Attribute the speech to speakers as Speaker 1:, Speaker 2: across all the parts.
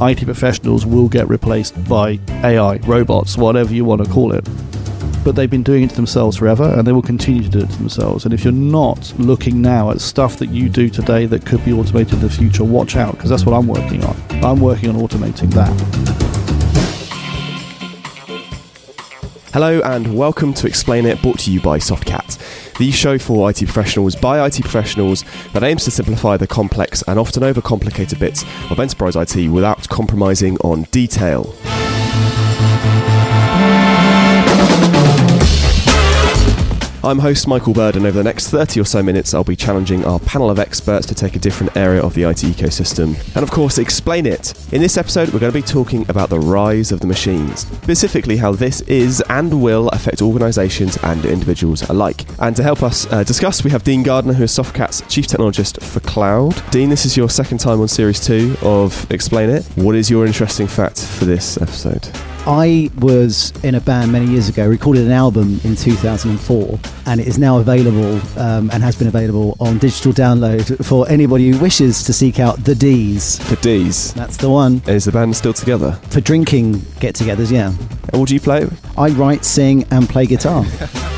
Speaker 1: IT professionals will get replaced by AI, robots, whatever you want to call it. But they've been doing it to themselves forever and they will continue to do it to themselves. And if you're not looking now at stuff that you do today that could be automated in the future, watch out because that's what I'm working on. I'm working on automating that.
Speaker 2: Hello and welcome to Explain It, brought to you by Softcat, the show for IT professionals by IT professionals that aims to simplify the complex and often overcomplicated bits of enterprise IT without compromising on detail. I'm host Michael Bird, and over the next 30 or so minutes, I'll be challenging our panel of experts to take a different area of the IT ecosystem and, of course, explain it. In this episode, we're going to be talking about the rise of the machines, specifically how this is and will affect organizations and individuals alike. And to help us uh, discuss, we have Dean Gardner, who is Softcat's Chief Technologist for Cloud. Dean, this is your second time on Series 2 of Explain It. What is your interesting fact for this episode?
Speaker 3: I was in a band many years ago, recorded an album in 2004, and it is now available um, and has been available on digital download for anybody who wishes to seek out the D's.
Speaker 2: The D's.
Speaker 3: That's the one.
Speaker 2: Is the band still together?
Speaker 3: For drinking get togethers, yeah.
Speaker 2: And what do you play?
Speaker 3: I write, sing, and play guitar.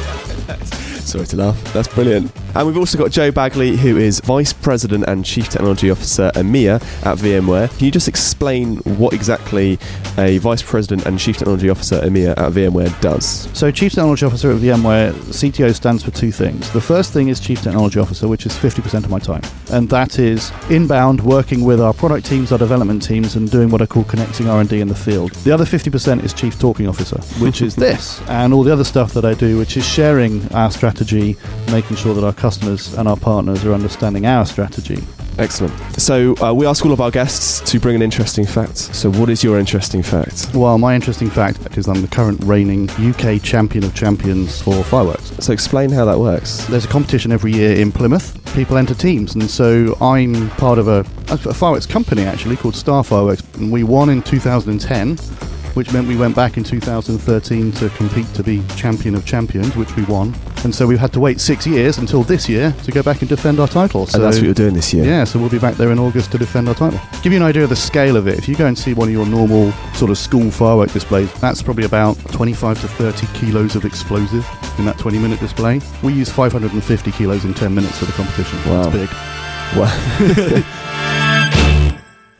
Speaker 2: Sorry to laugh. That's brilliant. And we've also got Joe Bagley, who is Vice President and Chief Technology Officer EMEA at VMware. Can you just explain what exactly a Vice President and Chief Technology Officer EMEA at VMware does?
Speaker 1: So, Chief Technology Officer at VMware, CTO stands for two things. The first thing is Chief Technology Officer, which is 50% of my time. And that is inbound, working with our product teams, our development teams, and doing what I call connecting R&D in the field. The other 50% is Chief Talking Officer, which is this, and all the other stuff that I do, which is sharing our strategy strategy, making sure that our customers and our partners are understanding our strategy.
Speaker 2: Excellent. So uh, we ask all of our guests to bring an interesting fact. So what is your interesting fact?
Speaker 1: Well, my interesting fact is I'm the current reigning UK champion of champions for fireworks.
Speaker 2: So explain how that works.
Speaker 1: There's a competition every year in Plymouth. People enter teams, and so I'm part of a, a fireworks company actually called Star Fireworks. And we won in 2010 which meant we went back in 2013 to compete to be champion of champions, which we won. And so we've had to wait six years until this year to go back and defend our title. So
Speaker 2: and that's what you're doing this year?
Speaker 1: Yeah, so we'll be back there in August to defend our title. Give you an idea of the scale of it, if you go and see one of your normal sort of school firework displays, that's probably about 25 to 30 kilos of explosive in that 20 minute display. We use 550 kilos in 10 minutes for the competition.
Speaker 2: Wow.
Speaker 1: That's big.
Speaker 2: Wow.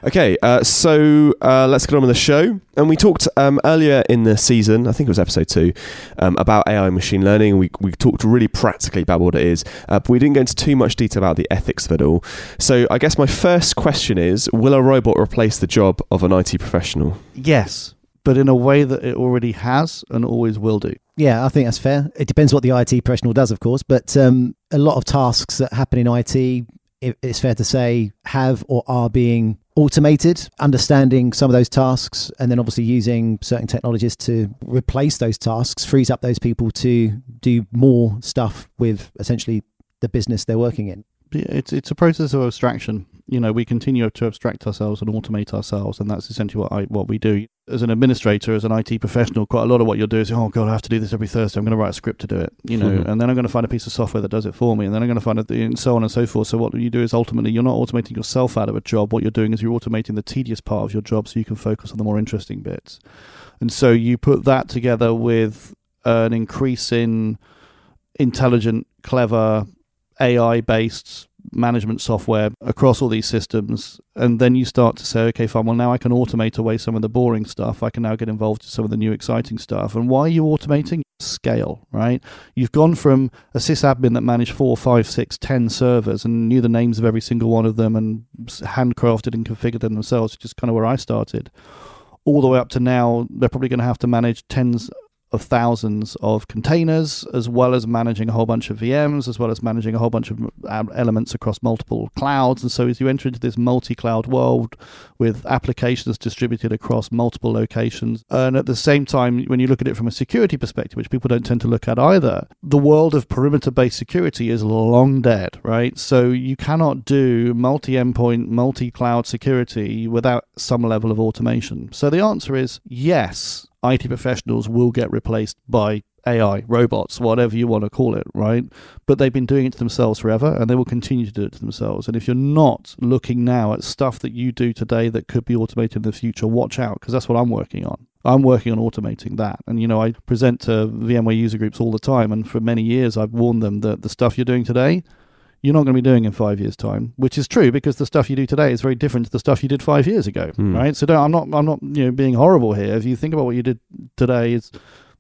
Speaker 2: Okay, uh, so uh, let's get on with the show. And we talked um, earlier in the season, I think it was episode two, um, about AI and machine learning. We, we talked really practically about what it is, uh, but we didn't go into too much detail about the ethics of it all. So I guess my first question is Will a robot replace the job of an IT professional?
Speaker 1: Yes, but in a way that it already has and always will do.
Speaker 3: Yeah, I think that's fair. It depends what the IT professional does, of course, but um, a lot of tasks that happen in IT, it's fair to say, have or are being automated, understanding some of those tasks, and then obviously using certain technologies to replace those tasks frees up those people to do more stuff with essentially the business they're working in.
Speaker 1: It's it's a process of abstraction you know, we continue to abstract ourselves and automate ourselves, and that's essentially what I what we do. As an administrator, as an IT professional, quite a lot of what you'll do is, oh god, I have to do this every Thursday. I'm going to write a script to do it, you know, mm-hmm. and then I'm going to find a piece of software that does it for me, and then I'm going to find it, and so on and so forth. So what you do is ultimately you're not automating yourself out of a job. What you're doing is you're automating the tedious part of your job, so you can focus on the more interesting bits. And so you put that together with an increase in intelligent, clever, AI based management software across all these systems and then you start to say okay fine well now i can automate away some of the boring stuff. I can now get involved in some of the new exciting stuff. And why are you automating? Scale right? You've gone from a sysadmin that managed four five six ten servers and knew the names of every single one of them and handcrafted and configured them themselves which is kind of where i started all the way up to now they're probably going to have to manage tens of thousands of containers, as well as managing a whole bunch of VMs, as well as managing a whole bunch of um, elements across multiple clouds. And so, as you enter into this multi cloud world with applications distributed across multiple locations, and at the same time, when you look at it from a security perspective, which people don't tend to look at either, the world of perimeter based security is long dead, right? So, you cannot do multi endpoint, multi cloud security without some level of automation. So, the answer is yes IT professionals will get replaced by AI, robots, whatever you want to call it, right? But they've been doing it to themselves forever and they will continue to do it to themselves. And if you're not looking now at stuff that you do today that could be automated in the future, watch out because that's what I'm working on. I'm working on automating that. And, you know, I present to VMware user groups all the time. And for many years, I've warned them that the stuff you're doing today, you're not going to be doing in five years' time, which is true because the stuff you do today is very different to the stuff you did five years ago,
Speaker 2: Hmm.
Speaker 1: right? So don't, I'm not, I'm not, you know, being horrible here. If you think about what you did today, it's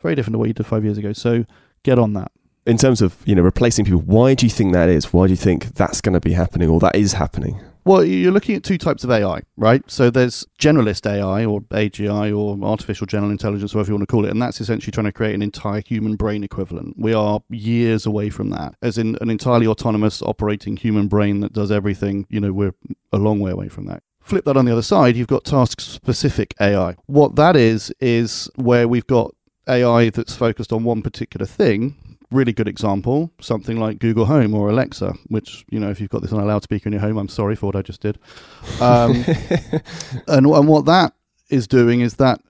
Speaker 1: very different to what you did five years ago. So get on that.
Speaker 2: In terms of you know replacing people, why do you think that is? Why do you think that's going to be happening or that is happening?
Speaker 1: Well, you're looking at two types of AI, right? So there's generalist AI or AGI or artificial general intelligence, whatever you want to call it, and that's essentially trying to create an entire human brain equivalent. We are years away from that, as in an entirely autonomous operating human brain that does everything. You know, we're a long way away from that. Flip that on the other side, you've got task specific AI. What that is, is where we've got AI that's focused on one particular thing. Really good example, something like Google Home or Alexa, which, you know, if you've got this on a loudspeaker in your home, I'm sorry for what I just did. Um, and, and what that is doing is that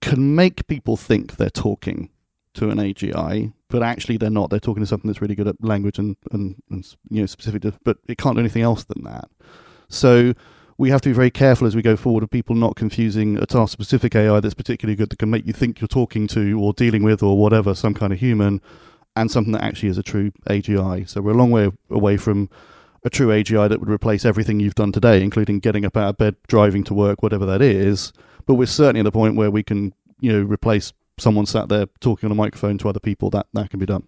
Speaker 1: can make people think they're talking to an AGI, but actually they're not. They're talking to something that's really good at language and, and, and you know specific, to, but it can't do anything else than that. So we have to be very careful as we go forward of people not confusing a task specific AI that's particularly good that can make you think you're talking to or dealing with or whatever some kind of human and something that actually is a true AGI. So we're a long way away from a true AGI that would replace everything you've done today, including getting up out of bed, driving to work, whatever that is. But we're certainly at the point where we can, you know, replace someone sat there talking on a microphone to other people. That that can be done.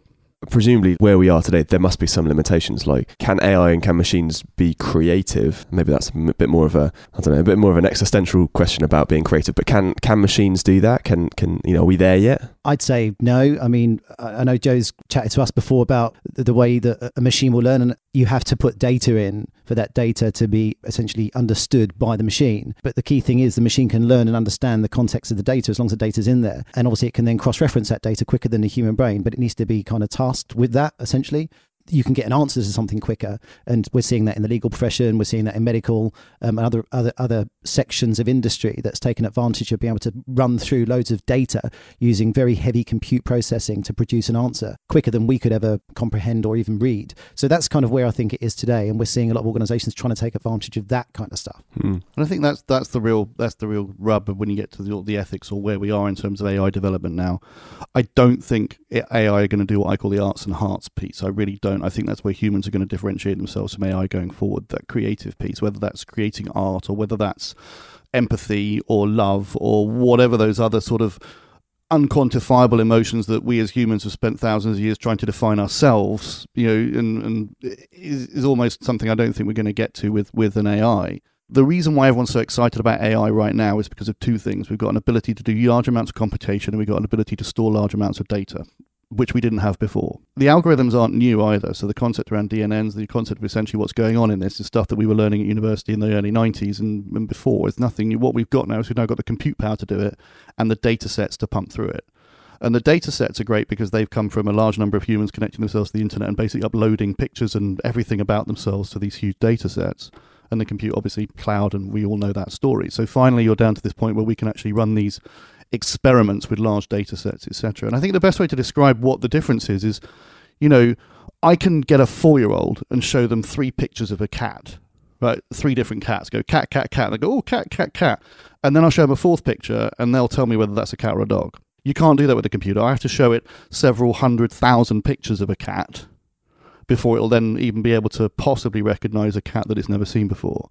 Speaker 2: Presumably, where we are today, there must be some limitations. Like, can AI and can machines be creative? Maybe that's a bit more of a, I don't know, a bit more of an existential question about being creative. But can can machines do that? Can can you know? Are we there yet?
Speaker 3: I'd say no. I mean, I know Joe's chatted to us before about the way that a machine will learn, and you have to put data in for that data to be essentially understood by the machine. But the key thing is the machine can learn and understand the context of the data as long as the data's in there. And obviously, it can then cross reference that data quicker than the human brain, but it needs to be kind of tasked with that essentially. You can get an answer to something quicker, and we're seeing that in the legal profession. We're seeing that in medical um, and other other other sections of industry that's taken advantage of being able to run through loads of data using very heavy compute processing to produce an answer quicker than we could ever comprehend or even read. So that's kind of where I think it is today, and we're seeing a lot of organisations trying to take advantage of that kind of stuff.
Speaker 2: Hmm.
Speaker 1: And I think that's that's the real that's the real rub when you get to the, the ethics or where we are in terms of AI development now. I don't think AI are going to do what I call the arts and hearts piece. I really don't. I think that's where humans are going to differentiate themselves from AI going forward. That creative piece, whether that's creating art or whether that's empathy or love or whatever those other sort of unquantifiable emotions that we as humans have spent thousands of years trying to define ourselves, you know, and, and is, is almost something I don't think we're going to get to with, with an AI. The reason why everyone's so excited about AI right now is because of two things. We've got an ability to do large amounts of computation and we've got an ability to store large amounts of data, which we didn't have before. The algorithms aren't new either. So the concept around DNNs, the concept of essentially what's going on in this is stuff that we were learning at university in the early 90s and, and before. It's nothing new. What we've got now is we've now got the compute power to do it and the data sets to pump through it. And the data sets are great because they've come from a large number of humans connecting themselves to the internet and basically uploading pictures and everything about themselves to these huge data sets. And the compute, obviously, cloud, and we all know that story. So finally, you're down to this point where we can actually run these experiments with large data sets, etc. And I think the best way to describe what the difference is is, you know, I can get a four year old and show them three pictures of a cat, right? Three different cats. Go cat, cat, cat. And they go, oh, cat, cat, cat. And then I'll show them a fourth picture and they'll tell me whether that's a cat or a dog. You can't do that with a computer. I have to show it several hundred thousand pictures of a cat before it'll then even be able to possibly recognize a cat that it's never seen before.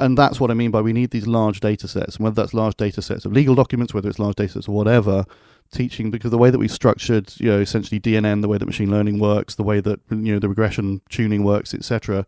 Speaker 1: And that's what I mean by we need these large data sets, and whether that's large data sets of legal documents, whether it's large data sets or whatever, teaching because the way that we've structured, you know, essentially DNN, the way that machine learning works, the way that you know the regression tuning works, etc.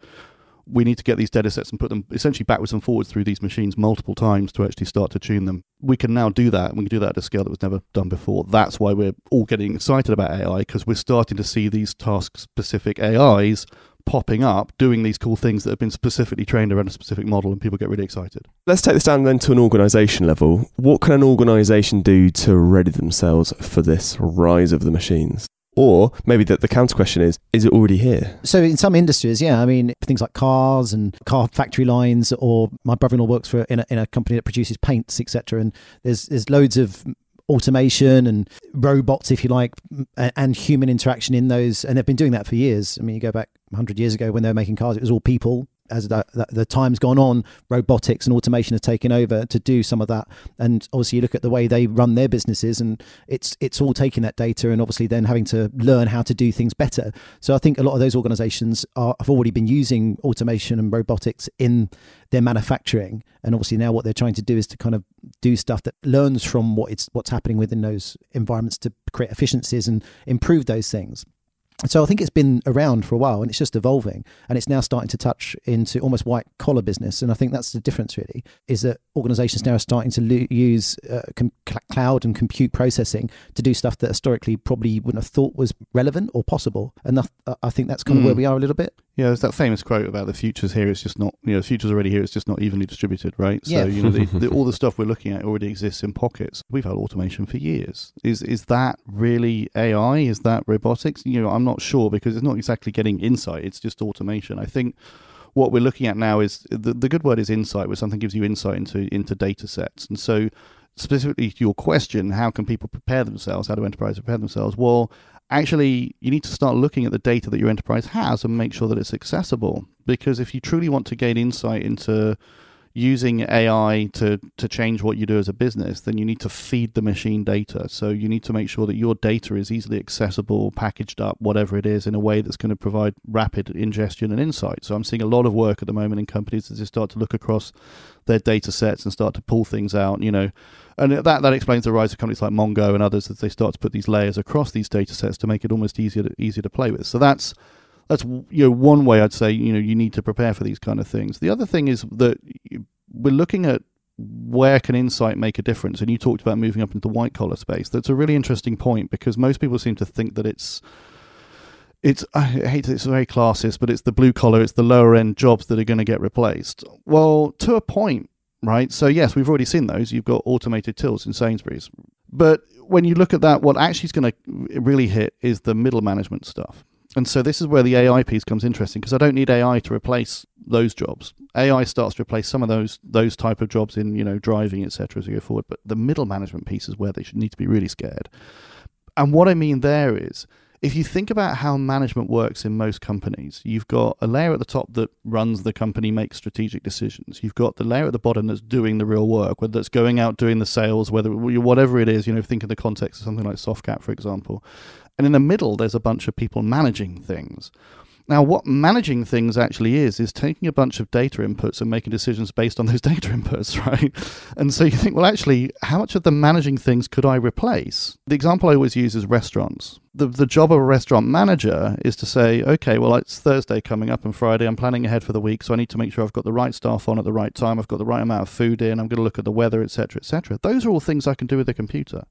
Speaker 1: We need to get these data sets and put them essentially backwards and forwards through these machines multiple times to actually start to tune them. We can now do that, and we can do that at a scale that was never done before. That's why we're all getting excited about AI because we're starting to see these task-specific AIs popping up, doing these cool things that have been specifically trained around a specific model, and people get really excited.
Speaker 2: Let's take this down then to an organisation level. What can an organisation do to ready themselves for this rise of the machines? Or maybe the, the counter question is: Is it already here?
Speaker 3: So in some industries, yeah, I mean things like cars and car factory lines, or my brother-in-law works for in a, in a company that produces paints, etc. And there's there's loads of automation and robots, if you like, and human interaction in those. And they've been doing that for years. I mean, you go back 100 years ago when they were making cars, it was all people as the, the, time's gone on, robotics and automation has taken over to do some of that. And obviously, you look at the way they run their businesses, and it's it's all taking that data and obviously then having to learn how to do things better. So I think a lot of those organisations are, have already been using automation and robotics in their manufacturing, and obviously now what they're trying to do is to kind of do stuff that learns from what it's what's happening within those environments to create efficiencies and improve those things so I think it's been around for a while and it's just evolving and it's now starting to touch into almost white collar business. And I think that's the difference really is that organizations now are starting to lo- use uh, com- cloud and compute processing to do stuff that historically probably wouldn't have thought was relevant or possible. And th- I think that's kind of where hmm. we are a little bit.
Speaker 1: Yeah, there's that famous quote about the future's here. It's just not, you know, the future's already here. It's just not evenly distributed, right? So,
Speaker 3: yeah.
Speaker 1: you know, the, the, all the stuff we're looking at already exists in pockets. We've had automation for years. Is is that really AI? Is that robotics? You know, I'm not sure because it's not exactly getting insight. It's just automation. I think what we're looking at now is the, the good word is insight, where something gives you insight into into data sets. And so, specifically to your question, how can people prepare themselves? How do enterprises prepare themselves? Well, actually you need to start looking at the data that your enterprise has and make sure that it's accessible. Because if you truly want to gain insight into using AI to, to change what you do as a business, then you need to feed the machine data. So you need to make sure that your data is easily accessible, packaged up, whatever it is, in a way that's going to provide rapid ingestion and insight. So I'm seeing a lot of work at the moment in companies as they start to look across their data sets and start to pull things out, you know. And that, that explains the rise of companies like Mongo and others as they start to put these layers across these data sets to make it almost easier to, easier to play with. So that's that's you know one way I'd say you know you need to prepare for these kind of things. The other thing is that we're looking at where can insight make a difference, and you talked about moving up into the white collar space. That's a really interesting point because most people seem to think that it's it's I hate it's very classist, but it's the blue collar, it's the lower end jobs that are going to get replaced. Well, to a point, right? So yes, we've already seen those. You've got automated tills in Sainsbury's, but when you look at that, what actually is going to really hit is the middle management stuff. And so this is where the AI piece comes interesting because I don't need AI to replace those jobs. AI starts to replace some of those those type of jobs in you know driving etc. as we go forward. But the middle management piece is where they should need to be really scared. And what I mean there is if you think about how management works in most companies, you've got a layer at the top that runs the company, makes strategic decisions. You've got the layer at the bottom that's doing the real work, whether it's going out doing the sales, whether whatever it is. You know, think in the context of something like Softcat, for example. And in the middle, there's a bunch of people managing things. Now, what managing things actually is, is taking a bunch of data inputs and making decisions based on those data inputs, right? And so you think, well, actually, how much of the managing things could I replace? The example I always use is restaurants. The, the job of a restaurant manager is to say, okay, well, it's Thursday coming up and Friday. I'm planning ahead for the week, so I need to make sure I've got the right staff on at the right time. I've got the right amount of food in. I'm going to look at the weather, etc., etc. Those are all things I can do with a computer.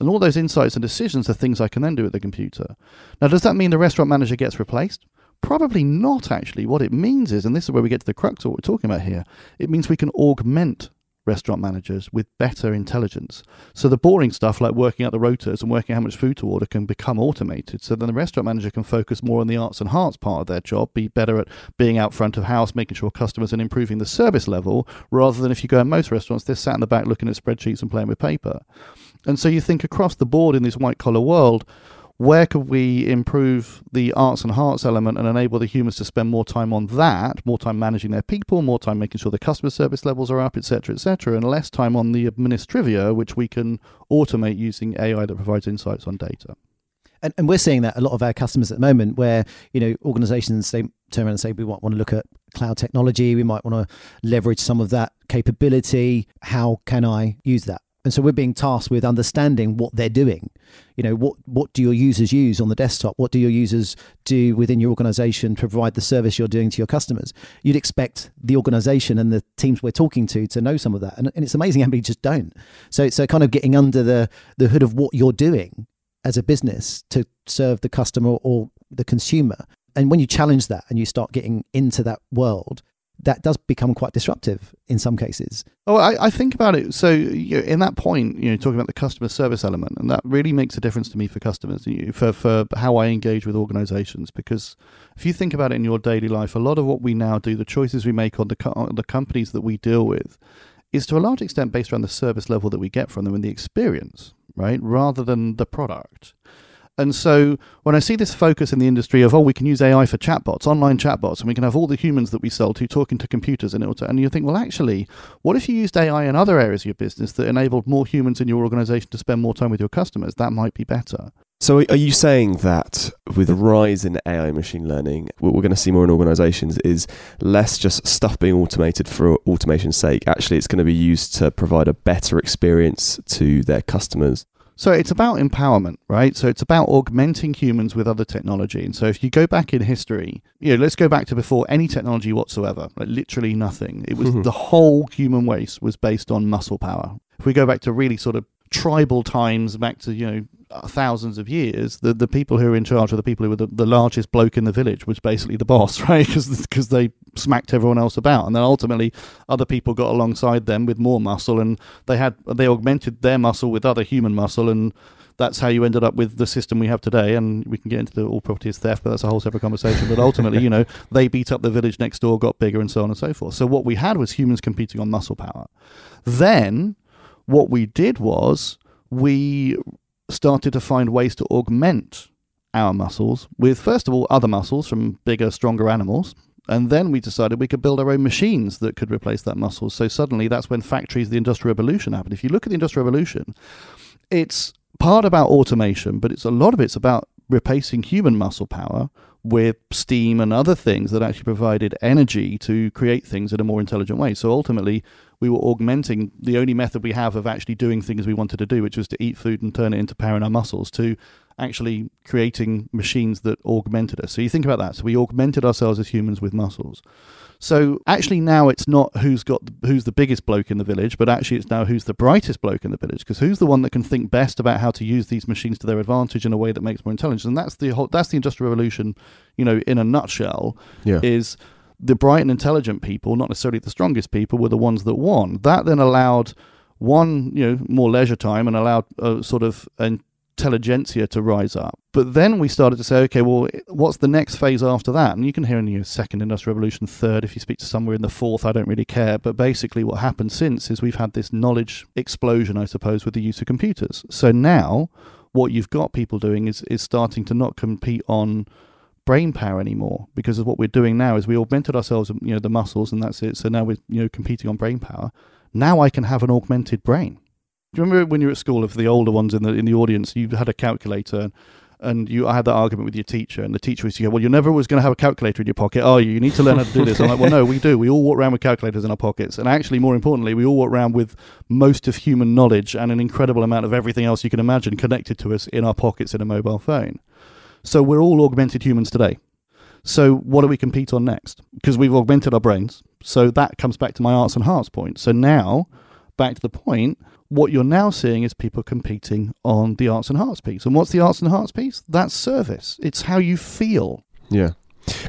Speaker 1: And all those insights and decisions are things I can then do with the computer. Now, does that mean the restaurant manager gets replaced? Probably not, actually. What it means is, and this is where we get to the crux of what we're talking about here, it means we can augment restaurant managers with better intelligence. So the boring stuff like working out the rotas and working out how much food to order can become automated. So then the restaurant manager can focus more on the arts and hearts part of their job, be better at being out front of house, making sure customers and improving the service level, rather than if you go in most restaurants, they're sat in the back looking at spreadsheets and playing with paper. And so you think across the board in this white collar world, where could we improve the arts and hearts element and enable the humans to spend more time on that, more time managing their people, more time making sure the customer service levels are up, etc., etc., and less time on the administrivia, which we can automate using AI that provides insights on data.
Speaker 3: And, and we're seeing that a lot of our customers at the moment, where you know organisations they turn around and say we want to look at cloud technology, we might want to leverage some of that capability. How can I use that? And so we're being tasked with understanding what they're doing. You know what what do your users use on the desktop? What do your users do within your organization to provide the service you're doing to your customers? You'd expect the organization and the teams we're talking to to know some of that. And, and it's amazing how many just don't. So it's so kind of getting under the the hood of what you're doing as a business to serve the customer or the consumer. And when you challenge that and you start getting into that world that does become quite disruptive in some cases.
Speaker 1: Oh, I, I think about it. So, you know, in that point, you know, talking about the customer service element, and that really makes a difference to me for customers, you for for how I engage with organisations. Because if you think about it in your daily life, a lot of what we now do, the choices we make on the on the companies that we deal with, is to a large extent based around the service level that we get from them and the experience, right? Rather than the product. And so when I see this focus in the industry of, oh, we can use AI for chatbots, online chatbots, and we can have all the humans that we sell to talking to computers and it and you think, well, actually, what if you used AI in other areas of your business that enabled more humans in your organization to spend more time with your customers? That might be better.
Speaker 2: So, are you saying that with the rise in AI machine learning, what we're going to see more in organizations is less just stuff being automated for automation's sake? Actually, it's going to be used to provide a better experience to their customers.
Speaker 1: So it's about empowerment, right? So it's about augmenting humans with other technology. And so if you go back in history, you know, let's go back to before any technology whatsoever, like literally nothing. It was hmm. the whole human race was based on muscle power. If we go back to really sort of tribal times, back to you know thousands of years, the, the people who were in charge were the people who were the, the largest bloke in the village, was basically the boss, right? Because they smacked everyone else about, and then ultimately other people got alongside them with more muscle, and they had they augmented their muscle with other human muscle, and that's how you ended up with the system we have today. And we can get into the all property is theft, but that's a whole separate conversation. But ultimately, you know, they beat up the village next door, got bigger, and so on and so forth. So what we had was humans competing on muscle power. Then what we did was we started to find ways to augment our muscles with, first of all, other muscles from bigger, stronger animals. And then we decided we could build our own machines that could replace that muscle. So suddenly that's when factories, the Industrial Revolution happened. If you look at the Industrial Revolution, it's part about automation, but it's a lot of it's about replacing human muscle power with steam and other things that actually provided energy to create things in a more intelligent way. So ultimately, we were augmenting the only method we have of actually doing things we wanted to do, which was to eat food and turn it into power in our muscles, to actually creating machines that augmented us. So you think about that. So we augmented ourselves as humans with muscles. So actually now it's not who's got who's the biggest bloke in the village, but actually it's now who's the brightest bloke in the village because who's the one that can think best about how to use these machines to their advantage in a way that makes more intelligence. And that's the whole that's the industrial revolution, you know, in a nutshell.
Speaker 2: Yeah.
Speaker 1: Is the bright and intelligent people, not necessarily the strongest people, were the ones that won. That then allowed one, you know, more leisure time and allowed a sort of intelligentsia to rise up. But then we started to say, okay, well, what's the next phase after that? And you can hear in the second industrial revolution, third, if you speak to somewhere in the fourth, I don't really care. But basically, what happened since is we've had this knowledge explosion, I suppose, with the use of computers. So now, what you've got people doing is is starting to not compete on brain power anymore because of what we're doing now is we augmented ourselves you know the muscles and that's it so now we're you know competing on brain power now i can have an augmented brain you remember when you were at school if the older ones in the in the audience you had a calculator and you I had that argument with your teacher and the teacher was to go well you're never always going to have a calculator in your pocket are you you need to learn how to do this i'm like well no we do we all walk around with calculators in our pockets and actually more importantly we all walk around with most of human knowledge and an incredible amount of everything else you can imagine connected to us in our pockets in a mobile phone so we're all augmented humans today. So what do we compete on next? Because we've augmented our brains. So that comes back to my arts and hearts point. So now, back to the point, what you're now seeing is people competing on the arts and hearts piece. And what's the arts and hearts piece? That's service. It's how you feel.
Speaker 2: Yeah.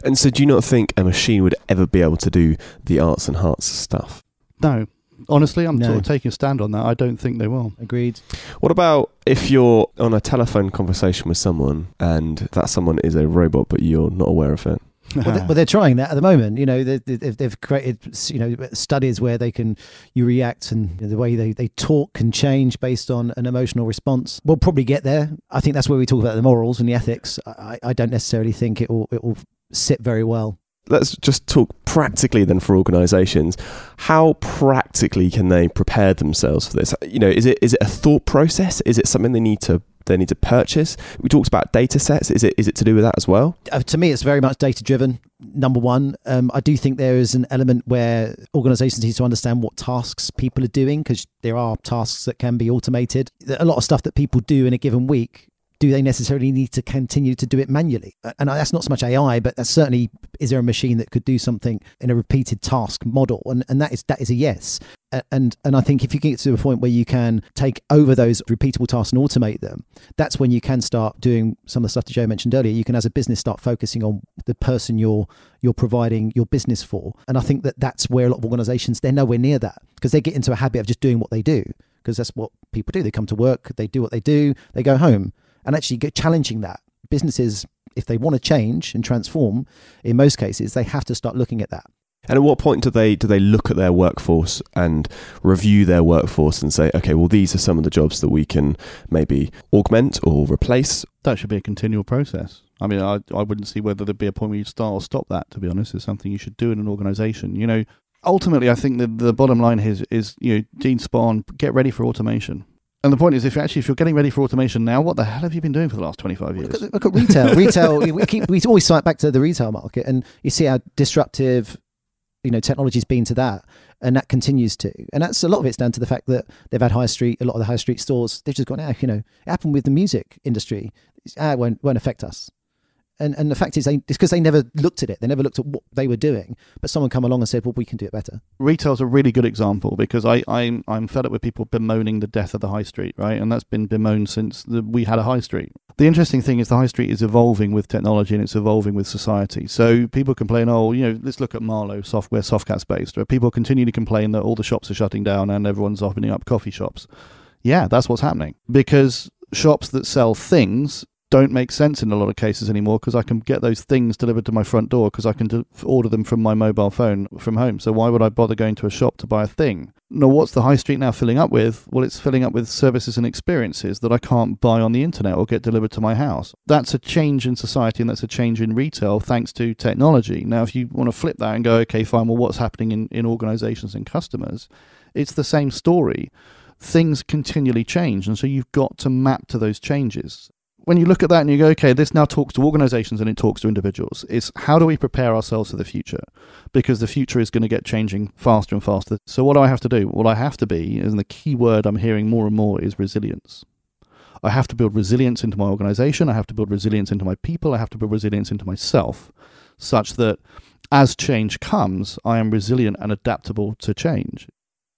Speaker 2: And so do you not think a machine would ever be able to do the arts and hearts stuff?
Speaker 1: No, Honestly, I'm
Speaker 3: No.
Speaker 1: sort of taking a stand on that. I don't think they will.
Speaker 3: Agreed.
Speaker 2: What about if you're on a telephone conversation with someone and that someone is a robot but you're not aware of it?
Speaker 3: Well, they, they're trying that at the moment. You know, they, they've, they've created you know studies where they can you react and the way they, they talk can change based on an emotional response. We'll probably get there. I think that's where we talk about the morals and the ethics. I, I don't necessarily think it will it will sit very well.
Speaker 2: Let's just talk practically then for organizations. How practically can they prepare themselves for this? You know, is it is it a thought process? Is it something they need to they need to purchase? We talked about data sets. Is it is it to do with that as well?
Speaker 3: Uh, to me, it's very much data driven. Number one, um, I do think there is an element where organizations need to understand what tasks people are doing because there are tasks that can be automated. A lot of stuff that people do in a given week do they necessarily need to continue to do it manually? And that's not so much AI, but that's certainly is there a machine that could do something in a repeated task model? And and that is that is a yes. And and I think if you get to a point where you can take over those repeatable tasks and automate them, that's when you can start doing some of the stuff that Joe mentioned earlier. You can, as a business, start focusing on the person you're you're providing your business for. And I think that that's where a lot of organisations they're nowhere near that because they get into a habit of just doing what they do because that's what people do. They come to work, they do what they do, they go home, and actually get challenging that. Businesses, if they want to change and transform, in most cases, they have to start looking at that.
Speaker 2: And at what point do they do they look at their workforce and review their workforce and say, okay, well these are some of the jobs that we can maybe augment or replace?
Speaker 1: That should be a continual process. I mean, I I wouldn't see whether there'd be a point where you start or stop that. To be honest, it's something you should do in an organisation. You know, ultimately, I think that the bottom line is is you know, Dean's point, get ready for automation. And the point is, if actually if you're getting ready for automation now, what the hell have you been doing for the last 25 years?
Speaker 3: Look at, look at retail. retail. We keep we always cite back to the retail market, and you see how disruptive, you know, technology's been to that, and that continues to. And that's a lot of it's down to the fact that they've had high street. A lot of the high street stores, they've just gone, out. you know, it happened with the music industry. Ah, it won't won't affect us and and the fact is, they, it's because they never looked at it. They never looked at what they were doing. But someone come along and said, "Well, we can do it better."
Speaker 1: Retail's a really good example because I I'm I'm fed up with people bemoaning the death of the high street, right? And that's been bemoaned since the, we had a high street. The interesting thing is the high street is evolving with technology and it's evolving with society. So people complain, oh, you know, let's look at Marlow software, Softcat's based, people continue to complain that all the shops are shutting down and everyone's opening up coffee shops. Yeah, that's what's happening because shops that sell things don't make sense in a lot of cases anymore because I can get those things delivered to my front door because I can de- order them from my mobile phone from home. So why would I bother going to a shop to buy a thing? Now, what's the high street now filling up with? Well, it's filling up with services and experiences that I can't buy on the internet or get delivered to my house. That's a change in society and that's a change in retail thanks to technology. Now, if you want to flip that and go, okay, fine, well, what's happening in, in organizations and customers? It's the same story things continually change and so you've got to map to those changes when you look at that and you go, okay, this now talks to organizations and it talks to individuals, is how do we prepare ourselves for the future? Because the future is going to get changing faster and faster. So, what do I have to do? What I have to be, and the key word I'm hearing more and more is resilience. I have to build resilience into my organization. I have to build resilience into my people. I have to build resilience into myself such that as change comes, I am resilient and adaptable to change.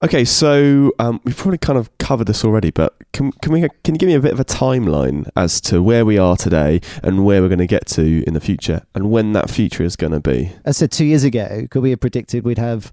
Speaker 2: Okay, so um, we've probably kind of covered this already, but can can we can you give me a bit of a timeline as to where we are today and where we're going to get to in the future, and when that future is going to be?
Speaker 3: I said two years ago, could we have predicted we'd have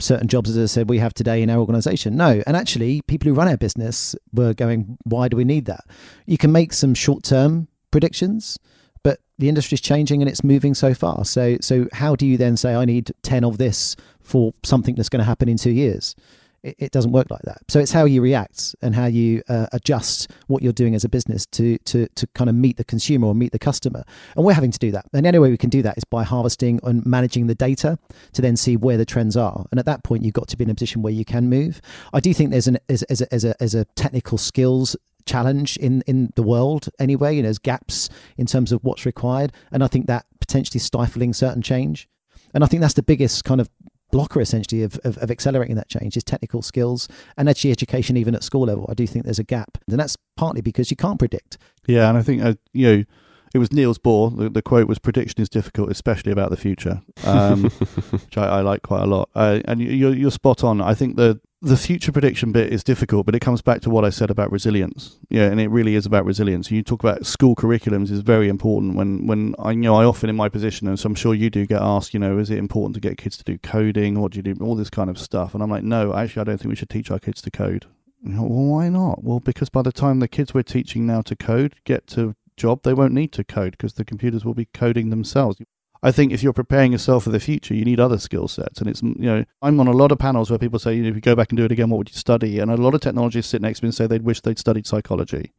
Speaker 3: certain jobs, as I said, we have today in our organisation? No, and actually, people who run our business were going, "Why do we need that?" You can make some short term predictions, but the industry is changing and it's moving so fast. So, so how do you then say, "I need ten of this"? For something that's going to happen in two years, it, it, doesn't work like that. So it's how you react and how you uh, adjust what you're doing as a business to to to kind of meet the consumer or meet the customer. And we're having to do that. And the only way we can do that is by harvesting and managing the data to then see where the trends are. And at that point, you've got to be in a position where you can move. I do think there's an as, as, a, as, a, as a technical skills challenge in in the world anyway. You know, there's gaps in terms of what's required, and I think that potentially stifling certain change. And I think that's the biggest kind of blocker essentially of, of, of, accelerating that change is technical skills and actually education even at school level i do think there's a gap and that's partly because you can't predict
Speaker 1: yeah and i think uh, you know it was Niels Bohr. The, the, quote was, "Prediction is difficult, especially about the future," um, which I, I, like quite a lot. Uh, and you're, you're spot on. I think the the future prediction bit is difficult, but it comes back to what I said about resilience. Yeah, and it really is about resilience. You talk about school curriculums is very important. When when I you know I often in my position, and so I'm sure you do get asked, you know, is it important to get kids to do coding or do you do all this kind of stuff? And I'm like, no, actually, I don't think we should teach our kids to code. You know, well, why not? Well, because by the time the kids we're teaching now to code get to job, they won't need to code because the computers will be coding themselves. I think if you're preparing yourself for the future, you need other skill sets. And it's, you know, I'm on a lot of panels where people say, you know, if you go back and do it again, what would you study? And a lot of technologists sit next to me and say they'd wish they'd studied psychology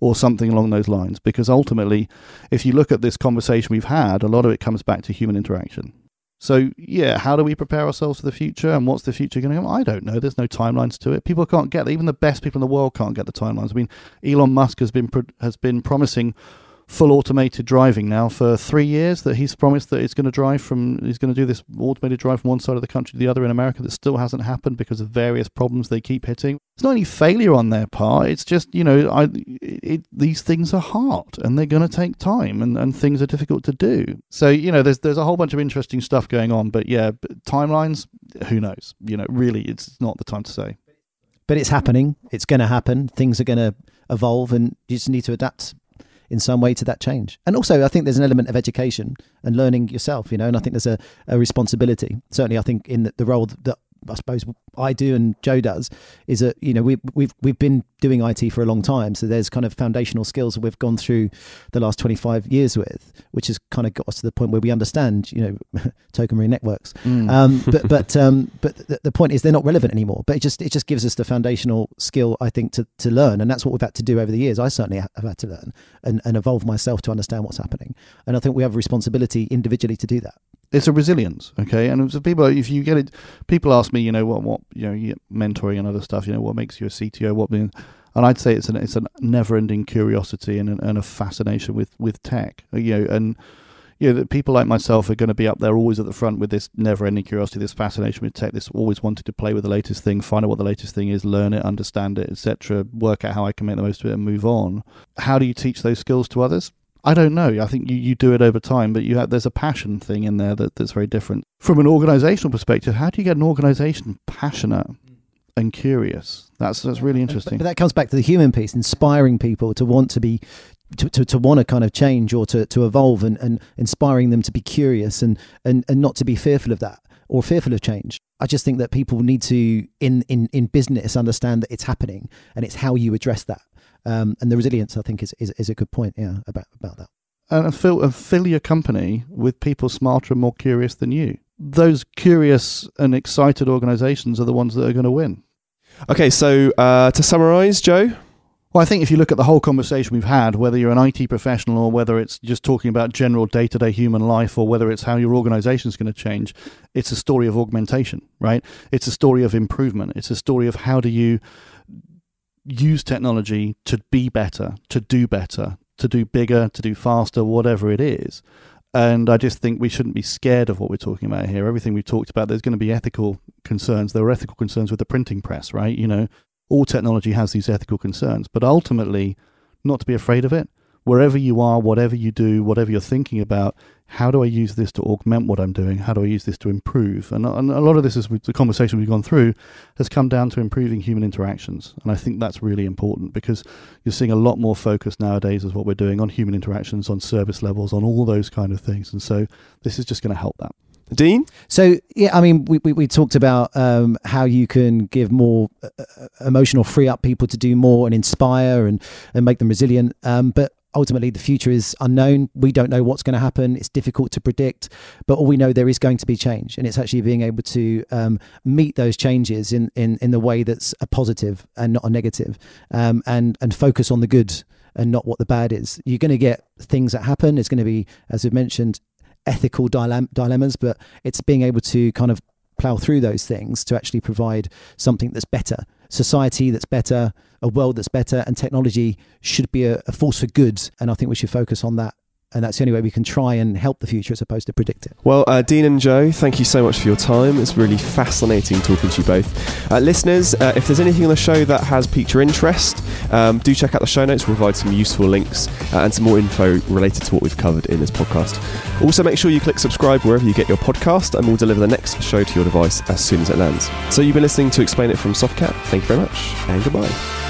Speaker 1: or something along those lines. Because ultimately, if you look at this conversation we've had, a lot of it comes back to human interaction. So, yeah, how do we prepare ourselves for the future and what's the future going to be? I don't know. There's no timelines to it. People can't get, even the best people in the world can't get the timelines. I mean, Elon Musk has been, has been promising full automated driving now for three years that he's promised that it's going to drive from he's going to do this automated drive from one side of the country to the other in America that still hasn't happened because of various problems they keep hitting. It's not any failure on their part. It's just you know I it, these things are hard and they're going to take time and, and things are difficult to do. So you know there's there's a whole bunch of interesting stuff going on, but yeah, timelines who knows? You know really it's not the time to say.
Speaker 3: But it's happening. It's going to happen. Things are going to evolve, and you just need to adapt in some way to that change. And also, I think there's an element of education and learning yourself, you know, and I think there's a, a responsibility. Certainly, I think in the, the role that I suppose I do and Joe does is that you know we we've we've been doing IT for a long time, so there's kind of foundational skills that we've gone through the last 25 years with, which has kind of got us to the point where we understand you know token ring networks.
Speaker 1: Mm.
Speaker 3: Um, but but um, but the, the point is they're not relevant anymore. But it just it just gives us the foundational skill I think to to learn, and that's what we've had to do over the years. I certainly have had to learn and, and evolve myself to understand what's happening, and I think we have a responsibility individually to do that
Speaker 1: it's a resilience, okay. And so people, if you get it, people ask me, you know, what, what, you know, you mentoring and other stuff, you know, what makes you a CTO, what, and I'd say it's an it's a never-ending curiosity and, and a fascination with with tech, you know, and you know, that people like myself are going to be up there always at the front with this never-ending curiosity, this fascination with tech, this always wanted to play with the latest thing, find out what the latest thing is, learn it, understand it, etc., work out how I can make the most of it and move on. How do you teach those skills to others? I don't know. I think you, you do it over time, but you have, there's a passion thing in there that, that's very different. From an organizational perspective, how do you get an organization passionate and curious? That's that's really interesting.
Speaker 3: But, but that comes back to the human piece, inspiring people to want to be to, to, to want to kind of change or to, to evolve and, and inspiring them to be curious and, and, and not to be fearful of that or fearful of change. I just think that people need to in, in, in business understand that it's happening and it's how you address that. Um, and the resilience, I think, is, is, is a good point. Yeah, about about that.
Speaker 1: And fill and fill your company with people smarter and more curious than you. Those curious and excited organisations are the ones that are going to win.
Speaker 2: Okay, so uh, to summarise, Joe.
Speaker 1: Well, I think if you look at the whole conversation we've had, whether you're an IT professional or whether it's just talking about general day to day human life or whether it's how your organization is going to change, it's a story of augmentation, right? It's a story of improvement. It's a story of how do you use technology to be better, to do better, to do bigger, to do faster, whatever it is. And I just think we shouldn't be scared of what we're talking about here. Everything we've talked about, there's going to be ethical concerns. There are ethical concerns with the printing press, right? You know, all technology has these ethical concerns, but ultimately, not to be afraid of it. Wherever you are, whatever you do, whatever you're thinking about, how do I use this to augment what I'm doing? How do I use this to improve? And, and a lot of this is the conversation we've gone through has come down to improving human interactions. And I think that's really important because you're seeing a lot more focus nowadays as what we're doing on human interactions, on service levels, on all those kind of things. And so this is just going to help that.
Speaker 2: Dean?
Speaker 3: So, yeah, I mean, we, we, we talked about um, how you can give more uh, uh emotional, free up people to do more and inspire and, and make them resilient. Um, but ultimately the future is unknown. We don't know what's going to happen. It's difficult to predict but all we know there is going to be change and it's actually being able to um, meet those changes in, in in the way that's a positive and not a negative um, and and focus on the good and not what the bad is. You're going to get things that happen. It's going to be as we've mentioned ethical dilem- dilemmas but it's being able to kind of plow through those things to actually provide something that's better society that's better, a world that's better, and technology should be a, a force for good. And I think we should focus on that and that's the only way we can try and help the future as opposed to predict it.
Speaker 2: Well, uh, Dean and Joe, thank you so much for your time. It's really fascinating talking to you both. Uh, listeners, uh, if there's anything on the show that has piqued your interest, um, do check out the show notes. We'll provide some useful links uh, and some more info related to what we've covered in this podcast. Also, make sure you click subscribe wherever you get your podcast, and we'll deliver the next show to your device as soon as it lands. So, you've been listening to Explain It from Softcat. Thank you very much, and goodbye.